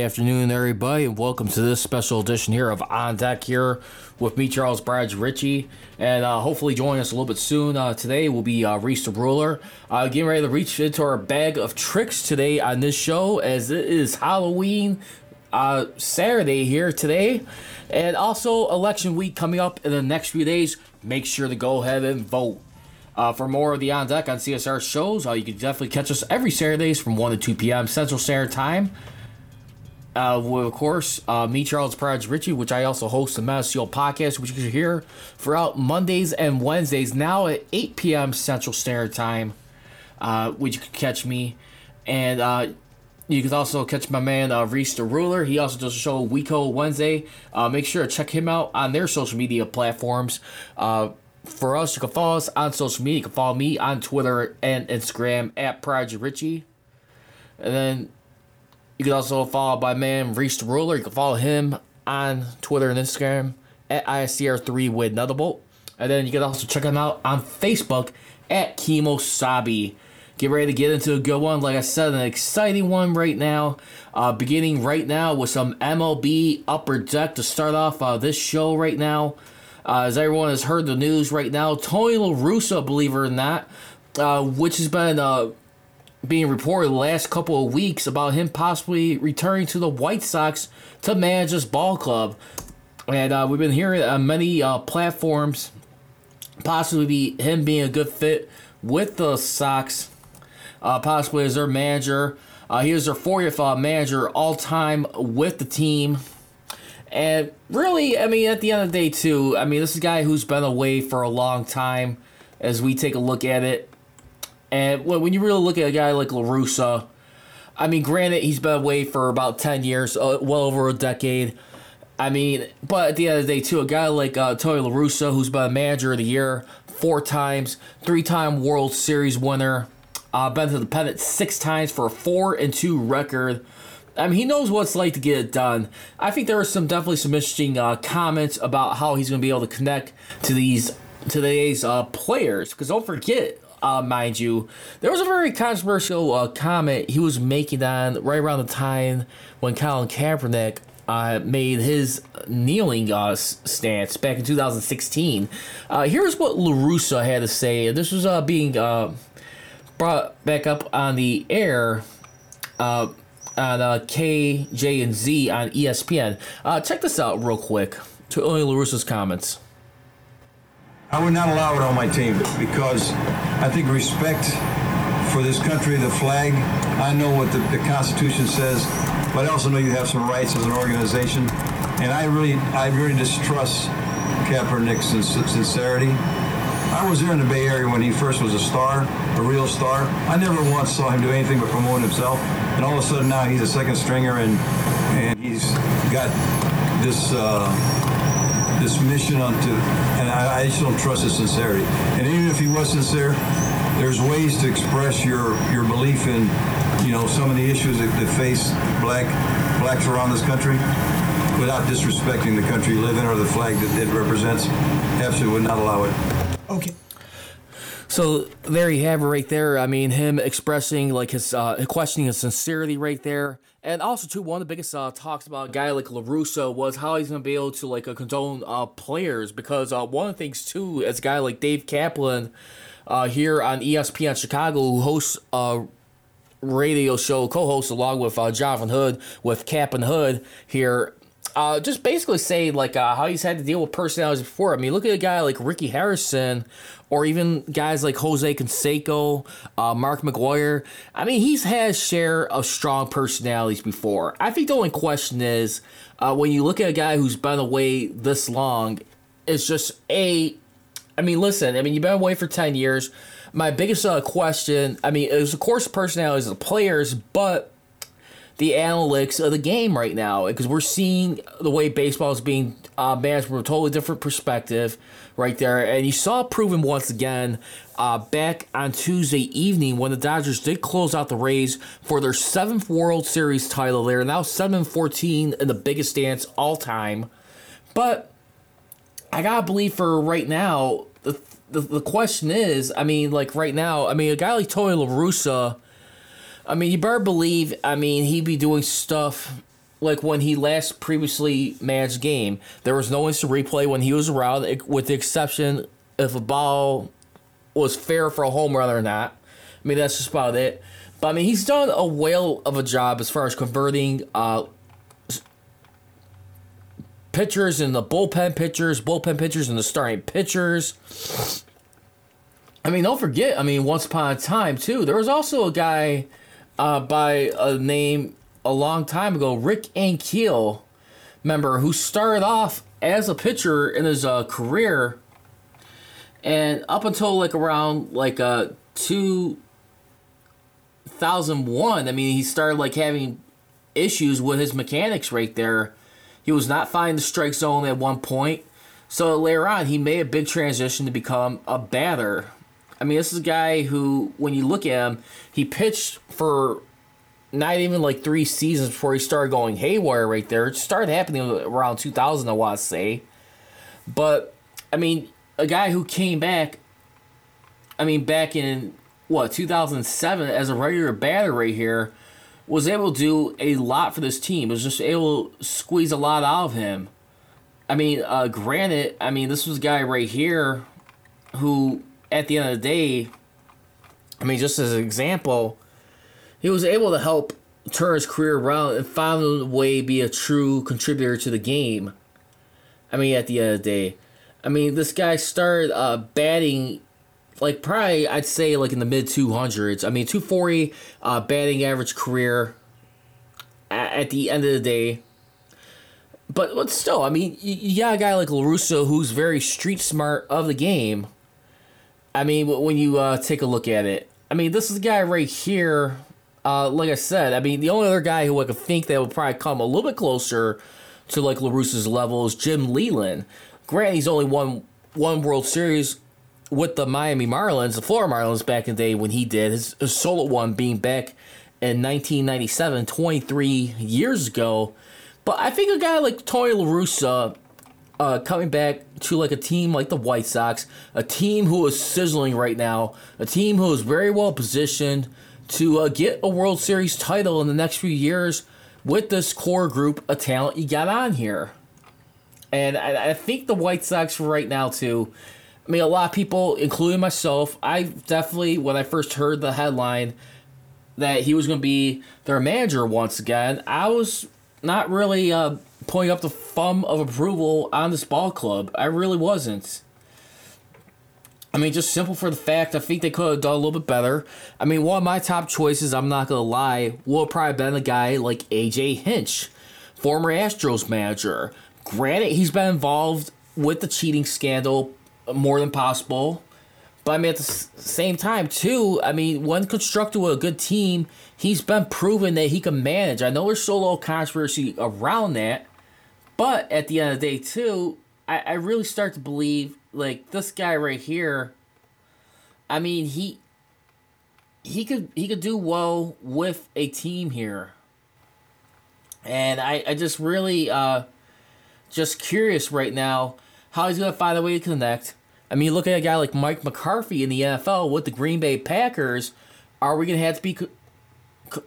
Good afternoon, everybody, and welcome to this special edition here of On Deck here with me, Charles Bradge Richey. And uh, hopefully, join us a little bit soon. Uh, today will be uh, Riis the Ruler. Uh, getting ready to reach into our bag of tricks today on this show as it is Halloween uh, Saturday here today. And also, election week coming up in the next few days. Make sure to go ahead and vote. Uh, for more of the On Deck on CSR shows, uh, you can definitely catch us every Saturdays from 1 to 2 p.m. Central Standard Time. Uh, well, of course, uh, me, Charles Pride Richey, which I also host the Mass podcast, which you can hear throughout Mondays and Wednesdays, now at 8 p.m. Central Standard Time, uh, which you can catch me. And uh, you can also catch my man, uh, Riis the Ruler. He also does a show Weeko Wednesday. Uh, make sure to check him out on their social media platforms. Uh, for us, you can follow us on social media. You can follow me on Twitter and Instagram at Prodigy Richey. And then you can also follow my man Riis the Ruler. You can follow him on Twitter and Instagram at ISCR3 with Nutherbolt. And then you can also check him out on Facebook at Sabi. Get ready to get into a good one. Like I said, an exciting one right now. Uh, beginning right now with some MLB Upper Deck to start off uh, this show right now. Uh, as everyone has heard the news right now, Tony La Russa, believe it or not, uh, which has been uh, being reported the last couple of weeks about him possibly returning to the White Sox to manage this ball club. And uh, we've been hearing on many uh, platforms, possibly be him being a good fit with the Sox, uh, possibly as their manager. he was their 40th manager all time with the team. And really, I mean, at the end of the day, too, I mean, this is a guy who's been away for a long time as we take a look at it. And when you really look at a guy like La Russa, I mean, granted, he's been away for about 10 years, uh, well over a decade. I mean, but at the end of the day, too, a guy like uh, Tony La Russa, who's been a manager of the year four times, three time World Series winner, uh, been to the pennant six times for a 4 and 2 record. I mean, he knows what it's like to get it done. I think there are some definitely some interesting uh, comments about how he's going to be able to connect to these today's uh, players. Because don't forget, uh, mind you, there was a very controversial uh, comment he was making on right around the time when Colin Kaepernick uh, made his kneeling uh, stance back in 2016. Uh, here's what La Russa had to say. This was uh, being uh, brought back up on the air uh, on K, J, and Z on ESPN. Check this out real quick. To Tony La Russa's comments. I would not allow it on my team because I think respect for this country, the flag. I know what the, the Constitution says, but I also know you have some rights as an organization, and I really, I really distrust Kaepernick's sincerity. I was there in the Bay Area when he first was a star, a real star. I never once saw him do anything but promote himself, and all of a sudden now he's a second stringer, and and he's got this. Uh, this mission onto, and I, I, just don't trust his sincerity. And even if he was sincere, there's ways to express your your belief in, you know, some of the issues that, that face black blacks around this country, without disrespecting the country you live in or the flag that it represents. Absolutely would not allow it. Okay. So there you have it right there. I mean, him expressing like his uh, questioning his sincerity right there. And also, too, one of the biggest uh, talks about a guy like La Russa was how he's going to be able to like uh, condone uh, players because uh, one of the things too, as a guy like Dave Kaplan uh, here on ESPN Chicago, who hosts a radio show, co-hosts along with uh, Jonathan Hood with Cap and Hood here. Uh, just basically say like uh, how he's had to deal with personalities before. I mean, look at a guy like Rickey Henderson, or even guys like Jose Canseco, uh, Mark McGwire. I mean, he's had share of strong personalities before. I think the only question is uh, when you look at a guy who's been away this long, it's just a. I mean, listen. I mean, you've been away for ten years. My biggest uh, question, I mean, is of course personalities of the players, but the analytics of the game right now because we're seeing the way baseball is being uh, managed from a totally different perspective right there. And you saw proven once again uh, back on Tuesday evening when the Dodgers did close out the Rays for their seventh World Series title. They're now 7 14 in the biggest dance all time. But I gotta believe for right now, the, the, the question is I mean, like right now, I mean, a guy like Tony La Russa I mean, you better believe. I mean, he'd be doing stuff like when he last previously managed game. There was no instant replay when he was around, with the exception if a ball was fair for a home run or not. I mean, that's just about it. But I mean, he's done a whale of a job as far as converting uh, pitchers and the bullpen pitchers, bullpen pitchers and the starting pitchers. I mean, don't forget. I mean, once upon a time too, there was also a guy uh, by a name a long time ago, Rick Ankiel, member who started off as a pitcher in his uh, career, and up until like around like uh two thousand one, I mean, he started like having issues with his mechanics right there. He was not finding the strike zone at one point. So later on, he made a big transition to become a batter. I mean, this is a guy who, when you look at him, he pitched for not even like three seasons before he started going haywire right there. It started happening around 2000, I want to say. But, I mean, a guy who came back, I mean, back in, what, 2007 as a regular batter right here, was able to do a lot for this team. Was just able to squeeze a lot out of him. I mean, uh, granted, I mean, this was a guy right here who, at the end of the day, I mean, just as an example, he was able to help turn his career around and find a way be a true contributor to the game. I mean, at the end of the day, I mean, this guy started uh, batting like probably I'd say like in the mid 200s. I mean, 240 uh, batting average career at, at, the end of the day. But, but still, I mean, you, got a guy like La Russa who's very street smart of the game. I mean, when you uh, take a look at it, I mean, this is a guy right here. Uh, like I said, I mean, the only other guy who I could think that would probably come a little bit closer to like La Russa's level is Jim Leyland. Grant, he's only won one World Series with the Miami Marlins, the Florida Marlins back in the day when he did his, his solo one being back in 1997, 23 years ago. But I think a guy like Tony La Russa uh, coming back to like a team like the White Sox, a team who is sizzling right now, a team who is very well positioned to uh, get a World Series title in the next few years with this core group of talent you got on here. And I, I think the White Sox right now too I mean, a lot of people, including myself, I definitely, when I first heard the headline that he was going to be their manager once again, I was not really uh, pulling up the thumb of approval on this ball club. I really wasn't. I mean, just simple for the fact, I think they could have done a little bit better. I mean, one of my top choices, I'm not going to lie, would have probably been a guy like AJ Hinch, former Astros manager. Granted, he's been involved with the cheating scandal more than possible. But I mean, at the same time, too, I mean, when constructed with a good team, he's been proven that he can manage. I know there's so little controversy around that, but at the end of the day, too, I, I really start to believe like this guy right here. I mean, he he could he could do well with a team here, and I I just really uh just curious right now how he's gonna find a way to connect I mean, look at a guy like Mike McCarthy in the NFL with the Green Bay Packers. Are we to have to be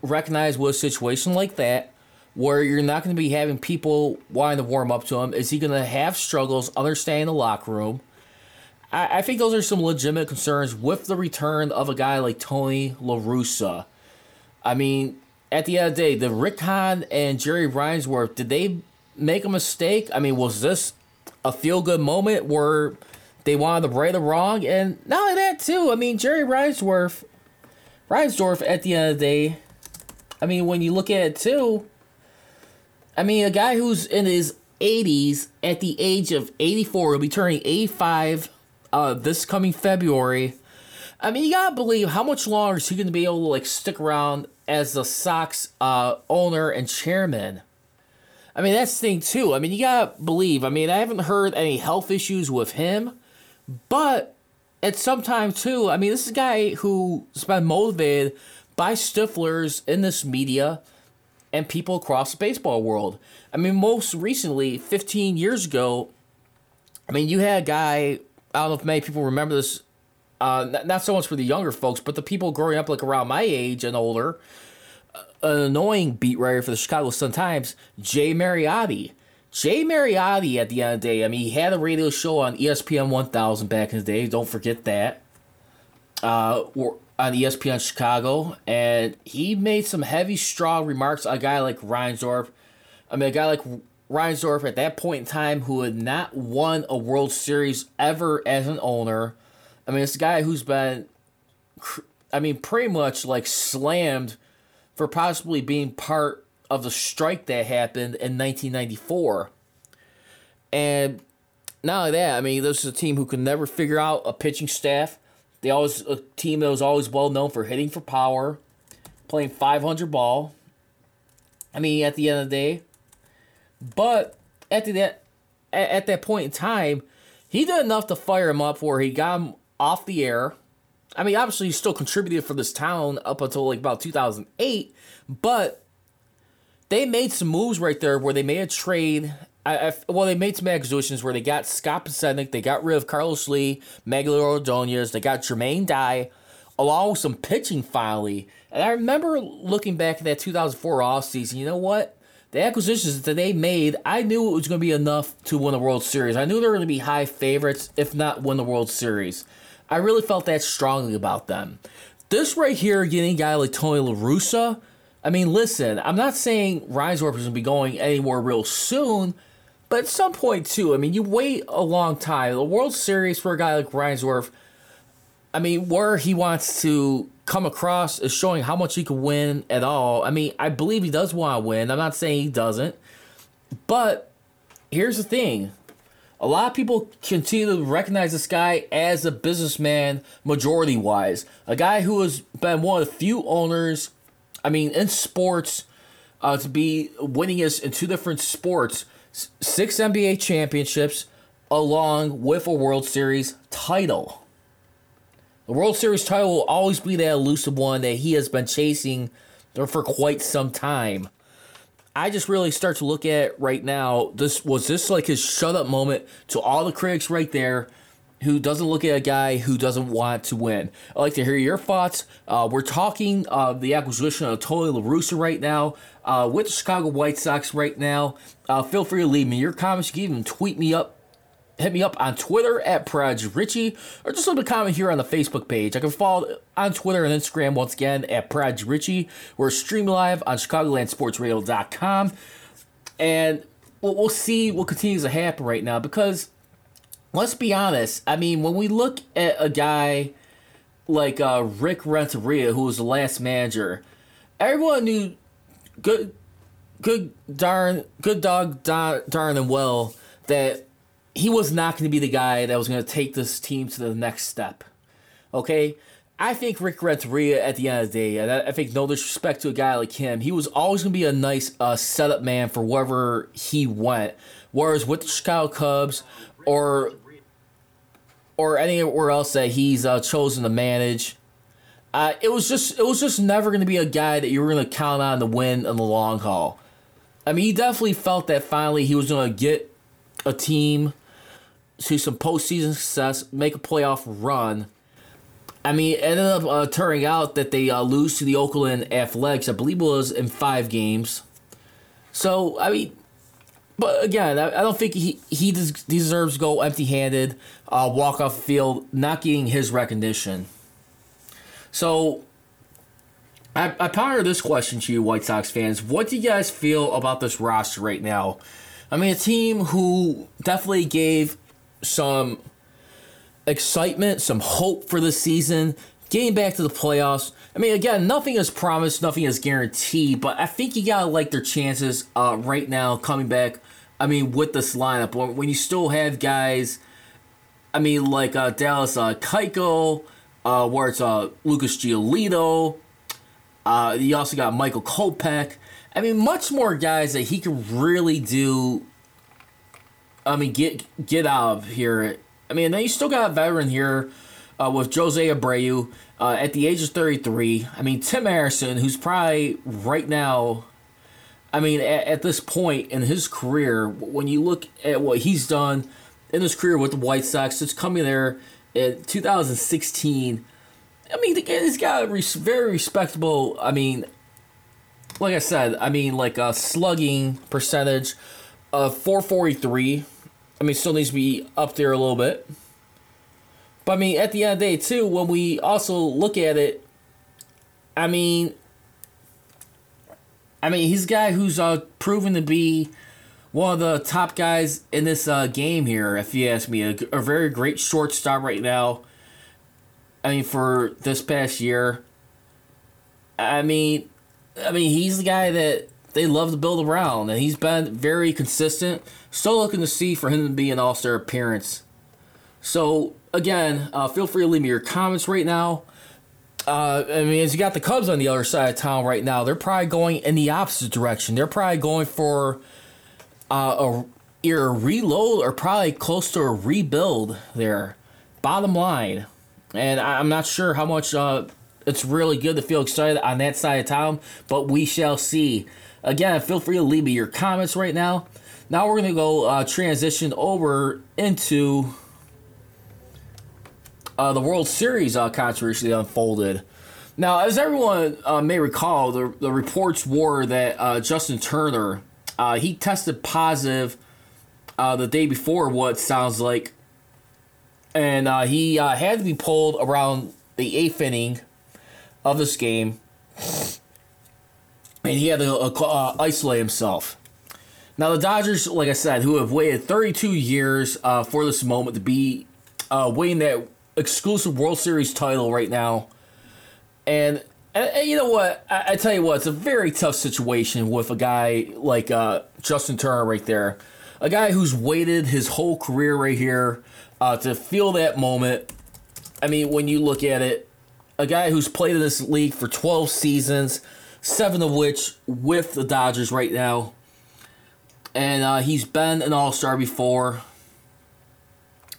recognized with a situation like that where you're not going to be having people wanting to warm up to him? Is he going to have struggles understanding the locker room? I, I think those are some legitimate concerns with the return of a guy like Tony La Russa. I mean, at the end of the day, the Rick Hahn and Jerry Reinsdorf, did they make a mistake? I mean, was this a feel good moment where they wanted to right or wrong, and not only that too. I mean, Jerry Reinsdorf, Reinsdorf at the end of the day. I mean, when you look at it too, I mean, a guy who's in his 80s at the age of 84 will be turning 85 uh, this coming February. I mean, you gotta believe how much longer is he gonna be able to like stick around as the Sox uh, owner and chairman? I mean, that's the thing too. I mean, you gotta believe. I mean, I haven't heard any health issues with him. But at some time too, I mean, this is a guy who's been motivated by Stiflers in this media and people across the baseball world. I mean, most recently, 15 years ago, I mean, you had a guy, I don't know if many people remember this, uh, not so much for the younger folks, but the people growing up like around my age and older. an annoying beat writer for the Chicago Sun Times, Jay Mariotti. Jay Mariotti, at the end of the day, I mean, he had a radio show on ESPN 1000 back in the day. Don't forget that. Uh, on ESPN Chicago, and he made some heavy, strong remarks. A guy like Reinsdorf, I mean, a guy like Reinsdorf at that point in time who had not won a World Series ever as an owner. I mean, it's a guy who's been, I mean, pretty much like slammed for possibly being part of the strike that happened in 1994. And not only that, I mean, this is a team who could never figure out a pitching staff. They always a team that was always well known for hitting for power, playing 500 ball. I mean, at the end of the day, but at the that at that point in time, he did enough to fire him up where he got him off the air. I mean, obviously, he still contributed for this town up until like about 2008, but they made some moves right there where they made a trade. I, I, well, they made some acquisitions where they got Scott Podsednik, they got rid of Carlos Lee, Magglio Ordonez, they got Jermaine Dye, along with some pitching finally. And I remember looking back at that 2004 offseason, you know what? The acquisitions that they made, I knew it was going to be enough to win the World Series. I knew they were going to be high favorites, if not win the World Series. I really felt that strongly about them. This right here, getting a guy like Tony La Russa, I mean, listen, I'm not saying Reinsdorf is going to be going anywhere real soon, but at some point, too, I mean, you wait a long time. The World Series for a guy like Reinsdorf, I mean, where he wants to come across is showing how much he can win at all. I mean, I believe he does want to win. I'm not saying he doesn't. But here's the thing a lot of people continue to recognize this guy as a businessman, majority wise. A guy who has been one of the few owners I mean, in sports, uh, to be winning winningest in two different sports, six NBA championships, along with a World Series title. The World Series title will always be that elusive one that he has been chasing for quite some time. I just really start to look at right now. This was this like his shut up moment to all the critics right there who doesn't look at a guy who doesn't want to win. I'd like to hear your thoughts. Uh, we're talking uh, the acquisition of Tony La Russa right now uh, with the Chicago White Sox right now. Uh, feel free to leave me your comments. You can even tweet me up. Hit me up on Twitter at Praj Richey, or just leave a comment here on the Facebook page. I can follow on Twitter and Instagram once again at Praj Richey. We're streaming live on ChicagolandSportsRadio.com, and we'll, we'll see what continues to happen right now because let's be honest. I mean, when we look at a guy like uh, Rick Renteria, who was the last manager, everyone knew good, good darn, good dog darn, and well that he was not going to be the guy that was going to take this team to the next step. Okay. I think Rick Renteria, at the end of the day, and I think no disrespect to a guy like him, he was always going to be a nice uh, setup man for wherever he went. Whereas with the Chicago Cubs or or anywhere else that he's uh, chosen to manage. Uh, it was just it was just never going to be a guy that you were going to count on to win in the long haul. I mean, he definitely felt that finally he was going to get a team to some postseason success, make a playoff run. I mean, it ended up uh, turning out that they uh, lose to the Oakland Athletics. I believe it was in five games. So I mean, but again, I, don't think he he des- deserves to go empty handed, uh, walk off field, not getting his recognition. So, I, I ponder this question to you, White Sox fans. What do you guys feel about this roster right now? I mean, a team who definitely gave some excitement, some hope for the season, getting back to the playoffs. I mean, again, nothing is promised, nothing is guaranteed, but I think you gotta like their chances uh, right now coming back. I mean, with this lineup, when you still have guys, I mean, like uh, Dallas uh, Keuchel, uh, where it's uh, Lucas Giolito. Uh, you also got Michael Kopech. I mean, much more guys that he could really do. I mean, get get out of here. I mean, then you still got a veteran here uh, with Jose Abreu uh, at the age of 33. I mean, Tim Anderson, who's probably right now, I mean, at, at, this point in his career, when you look at what he's done in his career with the White Sox, it's coming there in 2016. I mean, he's got a very respectable, I mean, like I said, I mean, like a slugging percentage of 443. I mean, still needs to be up there a little bit. But I mean, at the end of the day, too, when we also look at it, I mean, I mean, he's a guy who's uh, proven to be one of the top guys in this uh, game here, if you ask me. A, a very great shortstop right now. I mean, for this past year. I mean, I mean, he's the guy that they love to build around, and he's been very consistent. Still looking to see for him to be an All Star appearance. So again, uh, feel free to leave me your comments right now. Uh, I mean, as you got the Cubs on the other side of town right now, they're probably going in the opposite direction. They're probably going for uh, a either reload or probably close to a rebuild there. Bottom line, and I'm not sure how much uh, it's really good to feel excited on that side of town, but we shall see. Again, feel free to leave me your comments right now. Now we're gonna go uh, transition over into uh, the World Series uh, controversy unfolded. Now, as everyone uh, may recall, the, the reports were that uh, Justin Turner uh, he tested positive uh, the day before. What sounds like, and he had to be pulled around the eighth inning of this game, and he had to isolate himself. Now, the Dodgers, like I said, who have waited 32 years for this moment to be waiting that exclusive World Series title right now. And, and, and you know what? I, I, tell you what, it's a very tough situation with a guy like uh, Justin Turner right there. A guy who's waited his whole career right here uh, to feel that moment. I mean, when you look at it, a guy who's played in this league for 12 seasons, seven of which with the Dodgers right now. And uh, he's been an All Star before.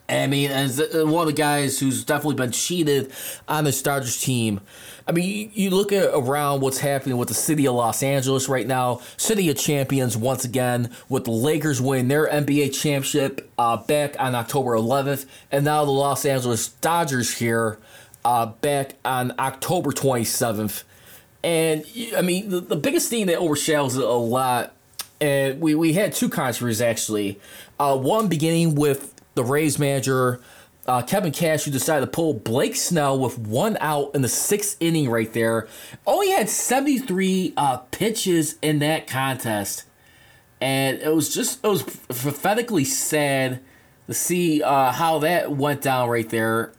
I mean, as one of the guys who's definitely been cheated on the Dodgers team. I mean, you look at around what's happening with the city of Los Angeles right now. City of Champions once again, with the Lakers win their NBA championship uh, back on October 11th, and now the Los Angeles Dodgers here uh, back on October 27th. And I mean, the, the biggest thing that overshadows it a lot, and we, we had two controversies actually. Uh, one beginning with the Rays manager, uh, Kevin Cash, who decided to pull Blake Snell with one out in the sixth inning right there. Only had 73 uh, pitches in that contest. And it was just, it was pathetically sad to see uh, how that went down right there.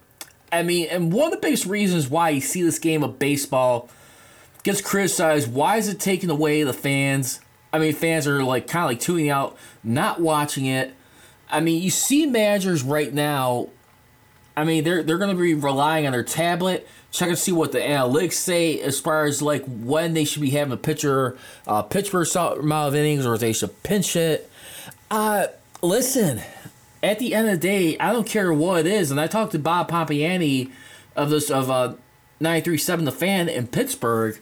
I mean, and one of the biggest reasons why you see this game of baseball gets criticized, why is it taking away the fans? I mean, fans are like kind of like tuning out, not watching it I mean, you see managers right now. I mean, they're they're going to be relying on their tablet, checking to see what the analytics say as far as like when they should be having a pitcher uh, pitch per amount of innings or they should pinch it. Uh, listen, at the end of the day, I don't care what it is. And I talked to Bob Pompeani of this of uh, 937 The Fan in Pittsburgh.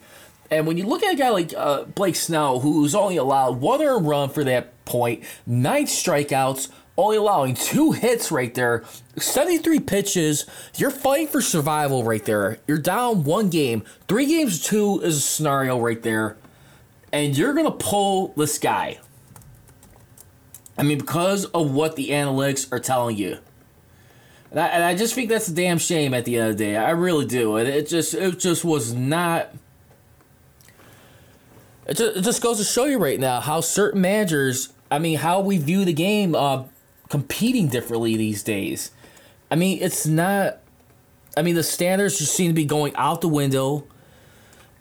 And when you look at a guy like uh, Blake Snell, who's only allowed one run for that point, nine strikeouts, only allowing two hits right there, 73 pitches. You're fighting for survival right there. You're down one game. Three games, two is a scenario right there. And you're going to pull this guy. I mean, because of what the analytics are telling you. And I, and I just think that's a damn shame at the end of the day. I really do. It, it just it just was not. It just, it just goes to show you right now how certain managers I mean, how we view the game uh, competing differently these days. I mean, it's not. I mean, the standards just seem to be going out the window.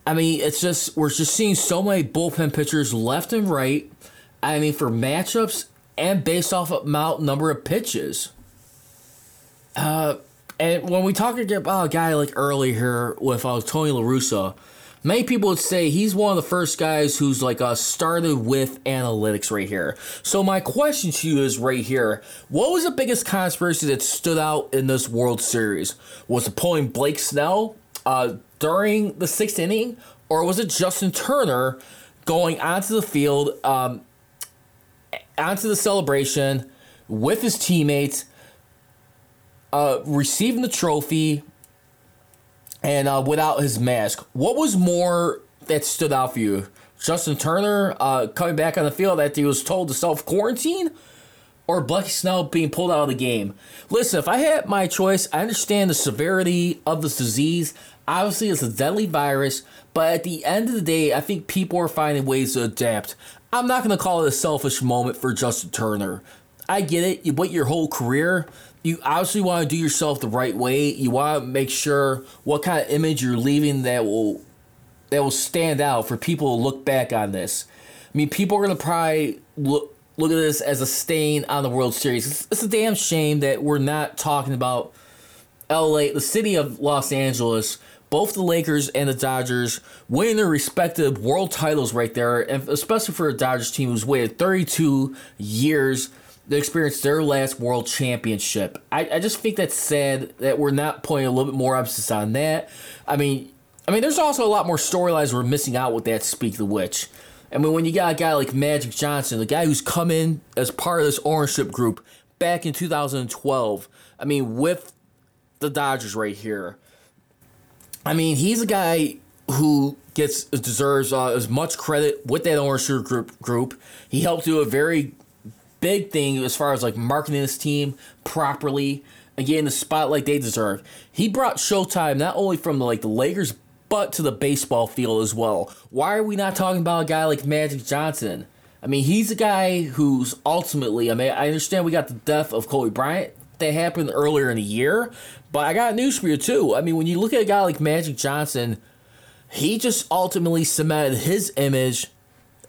I mean, it's just we're just seeing so many bullpen pitchers left and right. I mean, for matchups and based off of amount number of pitches. Uh, and when we talk about a guy like earlier with uh, Tony La Russa, Many people would say he's one of the first guys who's like uh, started with analytics right here. So my question to you is right here: What was the biggest conspiracy that stood out in this World Series? Was it pulling Blake Snell uh, during the sixth inning, or was it Justin Turner going onto the field, um, onto the celebration with his teammates, uh, receiving the trophy? And uh, without his mask. What was more that stood out for you, Justin Turner uh, coming back on the field that he was told to self quarantine? Or Blake Snell being pulled out of the game? Listen, if I had my choice, I understand the severity of this disease. Obviously, it's a deadly virus, but at the end of the day, I think people are finding ways to adapt. I'm not going to call it a selfish moment for Justin Turner. I get it. You wait your whole career. You obviously want to do yourself the right way. You want to make sure what kind of image you're leaving that will that will stand out for people to look back on this. I mean, people are gonna probably look look at this as a stain on the World Series. It's, it's a damn shame that we're not talking about L.A., the city of Los Angeles. Both the Lakers and the Dodgers winning their respective world titles right there, and especially for a Dodgers team who's waited 32 years experience their last world championship. I, I just think that's sad that we're not putting a little bit more emphasis on that. I mean, I mean, there's also a lot more storylines we're missing out with that Speak the Witch. I mean, when you got a guy like Magic Johnson, the guy who's come in as part of this ownership group back in 2012, I mean, with the Dodgers right here. I mean, he's a guy who gets deserves uh, as much credit with that ownership group. Group he helped do a very big thing as far as like marketing this team properly and getting the spotlight they deserve. He brought Showtime not only from the, like the Lakers but to the baseball field as well. Why are we not talking about a guy like Magic Johnson? I mean, he's a guy who's ultimately. I mean, I understand we got the death of Kobe Bryant that happened earlier in the year, but I got news for you too. I mean, when you look at a guy like Magic Johnson, he just ultimately cemented his image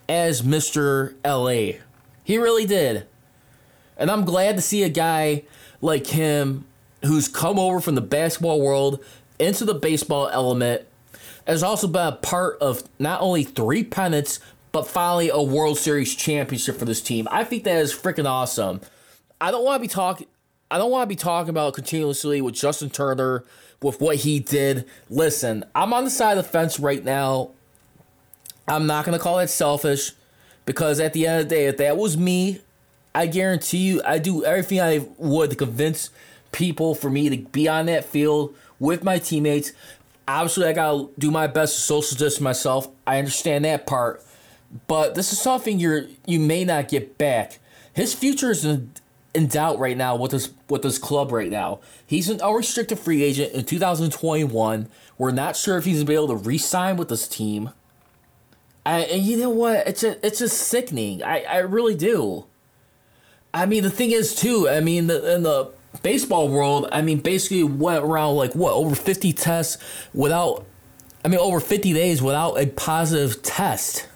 as Mr. LA. He really did. And I'm glad to see a guy like him who's come over from the basketball world into the baseball element has also been a part of not only three pennants, but finally a World Series championship for this team. I think that is freaking awesome. I don't want to be talking. I don't want to be talking about continuously with Justin Turner with what he did. Listen, I'm on the side of the fence right now. I'm not gonna call it selfish because at the end of the day, if that was me, I guarantee you, I do everything I would to convince people for me to be on that field with my teammates obviously I gotta do my best to social distance myself. I understand that part, but this is something you're you may not get back. His future is in, in doubt right now with this with this club right now. He's an unrestricted free agent in 2021. We're not sure if he's gonna be able to re-sign with this team. I, and you know what? It's a, it's just sickening. I, I really do. I mean, the thing is too. I mean, the in the baseball world, I mean, basically went around like what over 50 tests without, I mean, over 50 days without a positive test.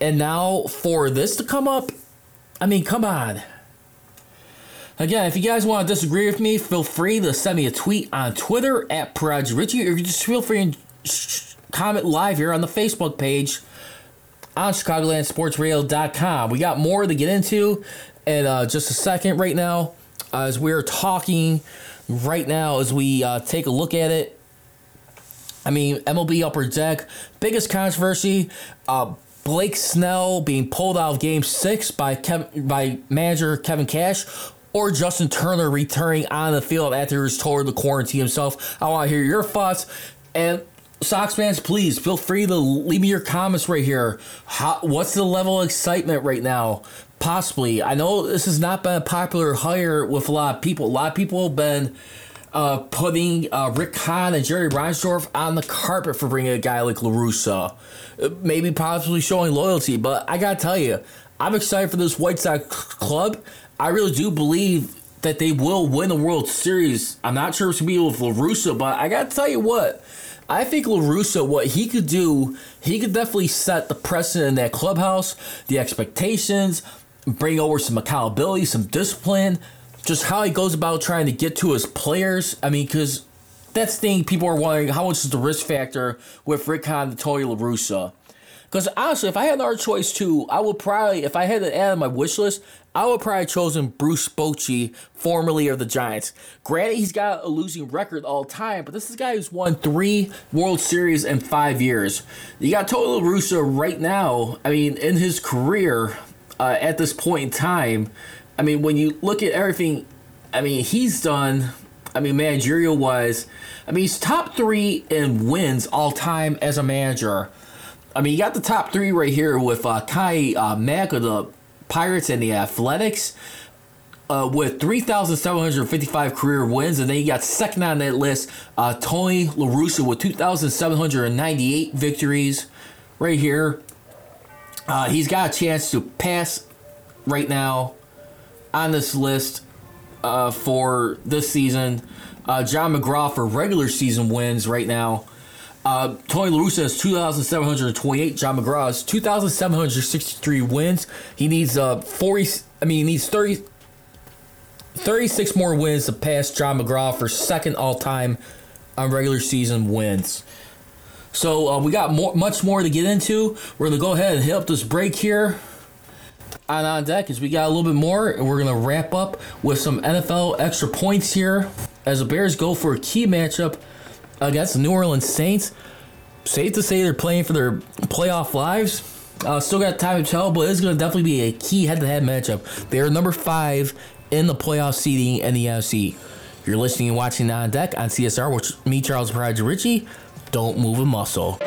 And now for this to come up, I mean, come on. Again, if you guys want to disagree with me, feel free to send me a tweet on Twitter at Praj Richey, or just feel free to comment live here on the Facebook page on ChicagolandSportsRadio.com. We got more to get into in uh, just a second right now as we're talking right now, as we uh, take a look at it. I mean, MLB Upper Deck, biggest controversy. Uh, Blake Snell being pulled out of Game Six by Kev- by manager Kevin Cash, or Justin Turner returning on the field after he was told to quarantine himself. I want to hear your thoughts. And Sox fans, please feel free to leave me your comments right here. How, what's the level of excitement right now Possibly. I know this has not been a popular hire with a lot of people. A lot of people have been uh, putting uh, Rick Hahn and Jerry Reinsdorf on the carpet for bringing a guy like La Russa. Uh, maybe possibly showing loyalty, but I gotta tell you, I'm excited for this White Sox club. I really do believe that they will win the World Series. I'm not sure it's gonna be with La Russa, but I gotta tell you what. I think La Russa, what he could do, he could definitely set the precedent in that clubhouse, the expectations, bring over some accountability, some discipline, just how he goes about trying to get to his players. I mean, because that's the thing people are wondering how much is the risk factor with Rick Hahn and Tony La Russa. Because honestly, if I had another choice too, I would probably, if I had to add on my wish list, I would probably chosen Bruce Bochy, formerly of the Giants. Granted, he's got a losing record all time, but this is a guy who's won three World Series in five years. You got Tony La Russa right now. I mean, in his career, uh, at this point in time, I mean, when you look at everything, I mean, he's done. I mean, managerial wise, I mean, he's top three in wins all time as a manager. I mean, you got the top three right here with uh, Kai uh, the Pirates and the Athletics. Uh, with 3,755 career wins, and then you got second on that list, uh, Tony La Russa with 2,798 victories right here. Uh, he's got a chance to pass right now on this list uh, for this season. Uh, John McGraw for regular season wins right now. Uh, Tony La Russa has 2,728. John McGraw has 2,763 wins. He needs uh 40. I mean, he needs 30. 36 more wins to pass John McGraw for second all time on regular season wins. So uh, we got more, much more to get into. We're gonna go ahead and hit up this break here on on deck as we got a little bit more, and we're gonna wrap up with some NFL extra points here as the Bears go for a key matchup against the New Orleans Saints. Safe to say they're playing for their playoff lives. Uh, still got time to tell, but it's going to definitely be a key head-to-head matchup. They're number five in the playoff seeding in the NFC. You're listening and watching on deck on CSR, which me, Charles Pride Richey. Don't move a muscle.